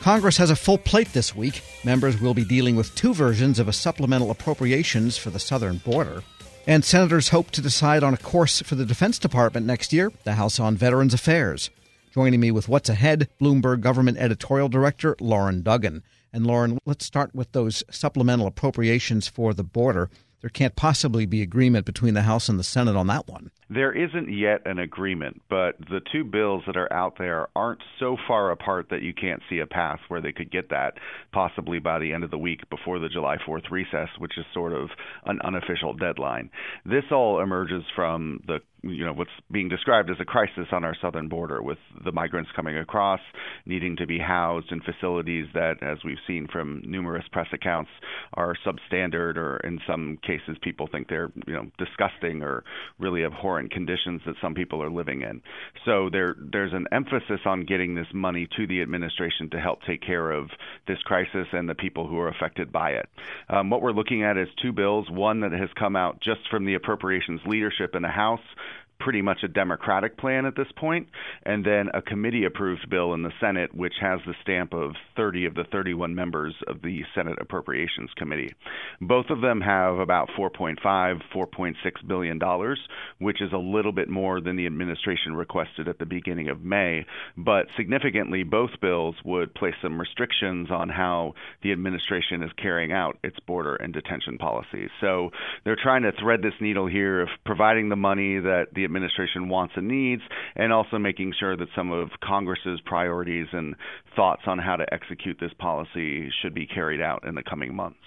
Congress has a full plate this week. Members will be dealing with two versions of a supplemental appropriations for the southern border. And senators hope to decide on a course for the Defense Department next year, the House on Veterans Affairs. Joining me with what's ahead, Bloomberg Government Editorial Director Loren Duggan. And Loren, let's start with those supplemental appropriations for the border there can't possibly be agreement between the House and the Senate on that one. There isn't yet an agreement, but the two bills that are out there aren't so far apart that you can't see a path where they could get that possibly by the end of the week before the July 4th recess, which is sort of an unofficial deadline. This all emerges from the you know what's being described as a crisis on our southern border with the migrants coming across needing to be housed in facilities that as we've seen from numerous press accounts are substandard or in some cases people think they're you know disgusting or really abhorrent conditions that some people are living in. So there there's an emphasis on getting this money to the administration to help take care of this crisis and the people who are affected by it. Um, what we're looking at is two bills one that has come out just from the appropriations leadership in the house pretty much a Democratic plan at this point, and then a committee approved bill in the Senate, which has the stamp of 30 of the 31 members of the Senate Appropriations Committee. Both of them have about 4.5, 4.6 billion dollars, which is a little bit more than the administration requested at the beginning of May. But significantly, both bills would place some restrictions on how the administration is carrying out its border and detention policies. So they're trying to thread this needle here of providing the money that the administration wants and needs, and also making sure that some of Congress's priorities and thoughts on how to execute this policy should be carried out in the coming months.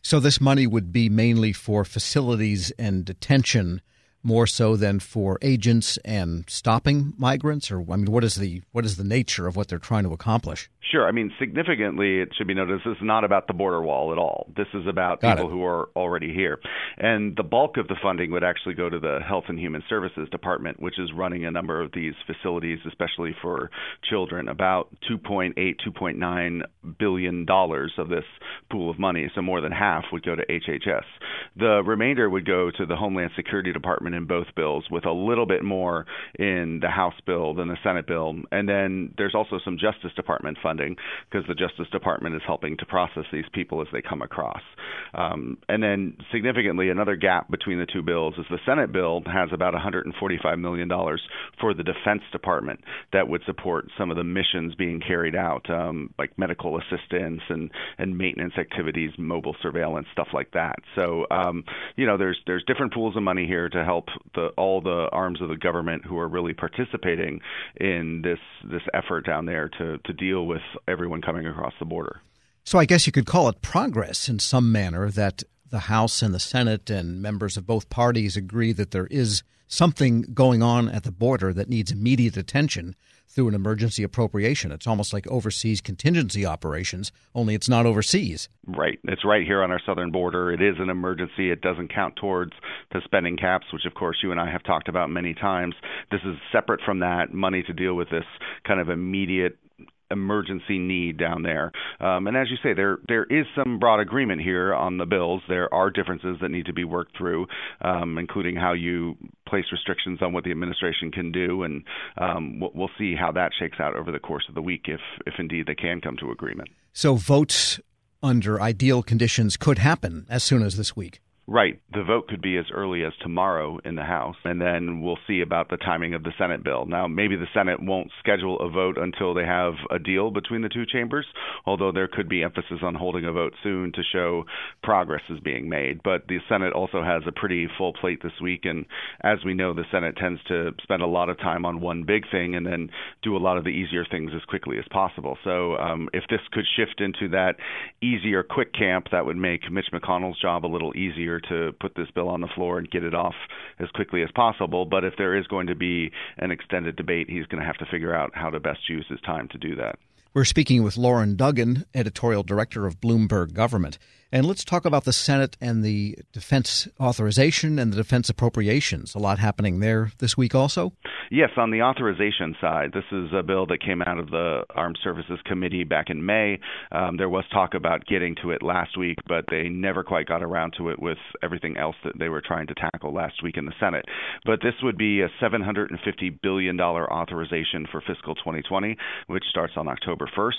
So, this money would be mainly for facilities and detention more so than for agents and stopping migrants or I mean what is the what is the nature of what they're trying to accomplish? Sure. I mean, significantly, it should be noted this is not about the border wall at all. This is about Got people it. who are already here. And the bulk of the funding would actually go to the Health and Human Services Department, which is running a number of these facilities, especially for children. About 2.8, 2.9 billion dollars of this pool of money, so more than half, would go to HHS. The remainder would go to the Homeland Security Department in both bills, with a little bit more in the House bill than the Senate bill. And then there's also some Justice Department funding funding because the Justice Department is helping to process these people as they come across. Um, and then significantly, another gap between the two bills is the Senate bill has about $145 million for the Defense Department that would support some of the missions being carried out, um, like medical assistance and, and maintenance activities, mobile surveillance, stuff like that. So, um, you know, there's there's different pools of money here to help the, all the arms of the government who are really participating in this this effort down there to to deal with everyone coming across the border. So I guess you could call it progress in some manner that the House and the Senate and members of both parties agree that there is something going on at the border that needs immediate attention through an emergency appropriation. It's almost like overseas contingency operations, only it's not overseas. Right. It's right here on our southern border. It is an emergency. It doesn't count towards the spending caps, which, of course, you and I have talked about many times. This is separate from that money to deal with this kind of immediate emergency need down there. Um, and as you say, there there is some broad agreement here on the bills. There are differences that need to be worked through, um, including how you place restrictions on what the administration can do, and um, we'll, we'll see how that shakes out over the course of the week, if if indeed they can come to agreement. So votes under ideal conditions could happen as soon as this week. Right. The vote could be as early as tomorrow in the House, and then we'll see about the timing of the Senate bill. Now, maybe the Senate won't schedule a vote until they have a deal between the two chambers, although there could be emphasis on holding a vote soon to show progress is being made. But the Senate also has a pretty full plate this week, and as we know, the Senate tends to spend a lot of time on one big thing and then do a lot of the easier things as quickly as possible. So, um, if this could shift into that easier, quick camp, that would make Mitch McConnell's job a little easier to put this bill on the floor and get it off as quickly as possible. But if there is going to be an extended debate, he's going to have to figure out how to best use his time to do that. We're speaking with Loren Duggan, editorial director of Bloomberg Government. And let's talk about the Senate and the defense authorization and the defense appropriations. A lot happening there this week also? Yes, on the authorization side, this is a bill that came out of the Armed Services Committee back in May. Um, there was talk about getting to it last week, but they never quite got around to it with everything else that they were trying to tackle last week in the Senate. But this would be a $750 billion authorization for fiscal 2020, which starts on October 1st.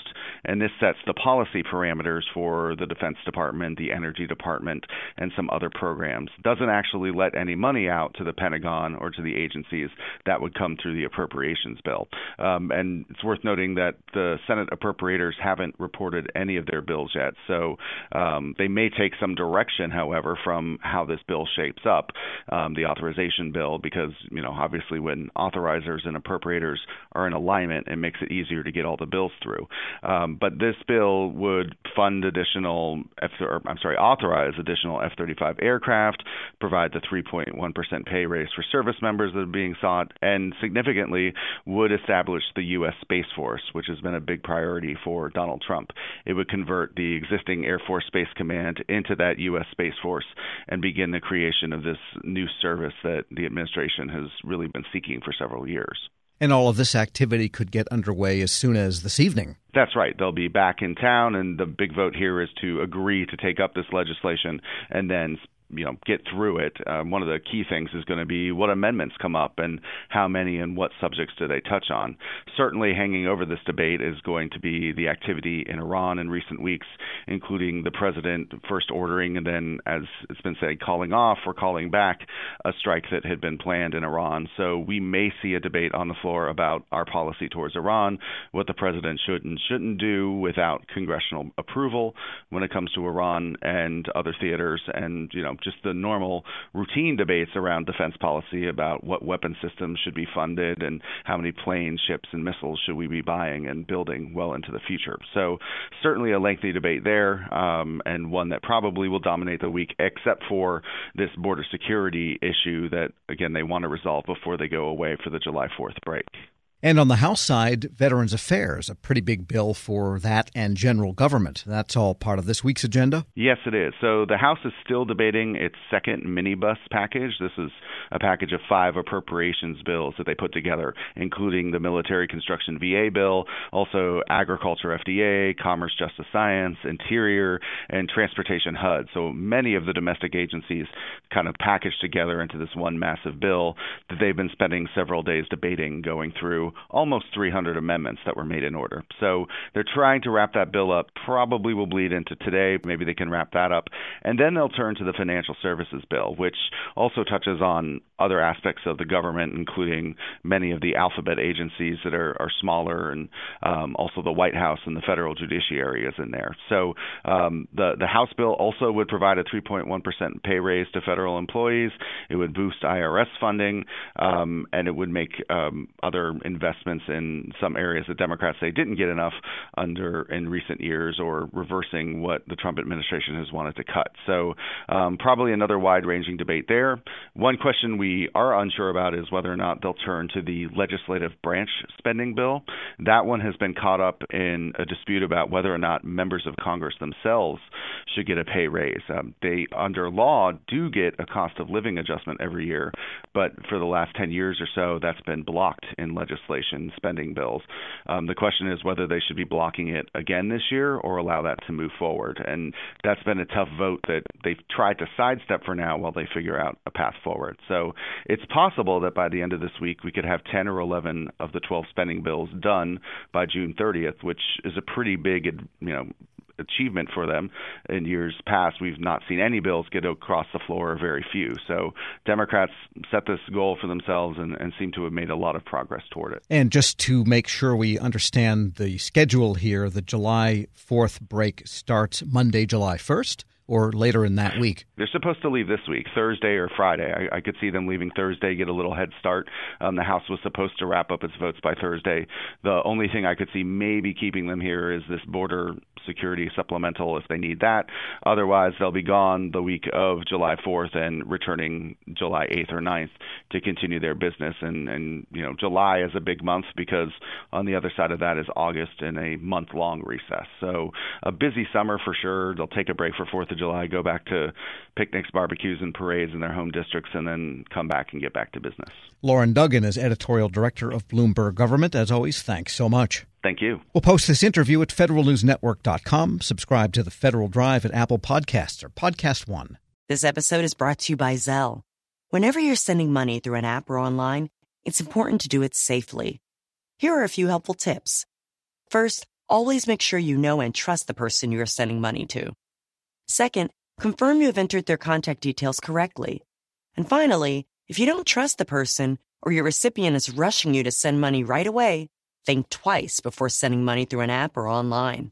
And this sets the policy parameters for the Defense Department, the Energy Department, and some other programs. Doesn't actually let any money out to the Pentagon or to the agencies. That would come through the appropriations bill. Um, and it's worth noting that the Senate appropriators haven't reported any of their bills yet. So um, they may take some direction, however, from how this bill shapes up, um, the authorization bill, because, you know, obviously when authorizers and appropriators are in alignment, it makes it easier to get all the bills through. Um, but this bill would fund additional, or, I'm sorry, authorize additional F 35 aircraft, provide the 3.1% pay raise for service members that are being sought, and significantly would establish the U.S. Space Force, which has been a big priority for Donald Trump. It would convert the existing Air Force Space Command into that U.S. Space Force and begin the creation of this new service that the administration has really been seeking for several years. And all of this activity could get underway as soon as this evening. That's right. They'll be back in town, and the big vote here is to agree to take up this legislation and then you know get through it. Um, one of the key things is going to be what amendments come up and how many and what subjects do they touch on. Certainly, hanging over this debate is going to be the activity in Iran in recent weeks, including the president first ordering and then, as it's been said, calling off or calling back a strike that had been planned in Iran. So we may see a debate on the floor about our policy towards Iran, what the president should and shouldn't do without congressional approval when it comes to Iran and other theaters, and you know just the normal routine debates around defense policy about what weapon systems should be funded and how many planes, ships, and missiles should we be buying and building well into the future. So, certainly a lengthy debate there, um, and one that probably will dominate the week, except for this border security issue that, again, they want to resolve before they go away for the July 4th break. And on the House side, Veterans Affairs, a pretty big bill for that and general government. That's all part of this week's agenda? Yes, it is. So the House is still debating its second minibus package. This is a package of five appropriations bills that they put together, including the military construction VA bill, also agriculture FDA, commerce justice science, interior, and transportation HUD. So many of the domestic agencies kind of packaged together into this one massive bill that they've been spending several days debating, going through almost 300 amendments that were made in order. So they're trying to wrap that bill up. Probably will bleed into today. Maybe they can wrap that up. And then they'll turn to the financial services bill, which also touches on other aspects of the government, including many of the alphabet agencies that are, are smaller, and um, also the White House and the federal judiciary is in there. So um, the the House bill also would provide a 3.1 percent pay raise to federal employees. It would boost IRS funding, um, and it would make um, other investments in some areas that Democrats say didn't get enough under in recent years, or reversing what the Trump administration has wanted to cut. So um, probably another wide-ranging debate there. One question we are unsure about is whether or not they'll turn to the legislative branch spending bill. That one has been caught up in a dispute about whether or not members of Congress themselves should get a pay raise. Um, they, under law, do get a cost of living adjustment every year, but for the last 10 years or so, that's been blocked in legislation spending bills. Um, the question is whether they should be blocking it again this year or allow that to move forward. And that's been a tough vote that they've tried to sidestep for now while they figure out a path forward. So it's possible that by the end of this week, we could have 10 or 11 of the 12 spending bills done by June 30th, which is a pretty big, you know, achievement for them. In years past, we've not seen any bills get across the floor, or very few. So Democrats set this goal for themselves and, and seem to have made a lot of progress toward it. And just to make sure we understand the schedule here, the July 4th break starts Monday, July 1st or later in that week? They're supposed to leave this week, Thursday or Friday. I, I could see them leaving Thursday, get a little head start. Um, the House was supposed to wrap up its votes by Thursday. The only thing I could see maybe keeping them here is this border security supplemental if they need that. Otherwise, they'll be gone the week of July 4th and returning July 8th or 9th to continue their business. And, and you know, July is a big month because on the other side of that is August and a month long recess. So a busy summer for sure. They'll take a break for 4th of July, go back to picnics, barbecues, and parades in their home districts, and then come back and get back to business. Loren Duggan is editorial director of Bloomberg Government. As always, thanks so much. Thank you. We'll post this interview at federalnewsnetwork.com. Subscribe to the Federal Drive at Apple Podcasts or Podcast One. This episode is brought to you by Zelle. Whenever you're sending money through an app or online, it's important to do it safely. Here are a few helpful tips. First, always make sure you know and trust the person you are sending money to. Second, confirm you have entered their contact details correctly. And finally, if you don't trust the person or your recipient is rushing you to send money right away, think twice before sending money through an app or online.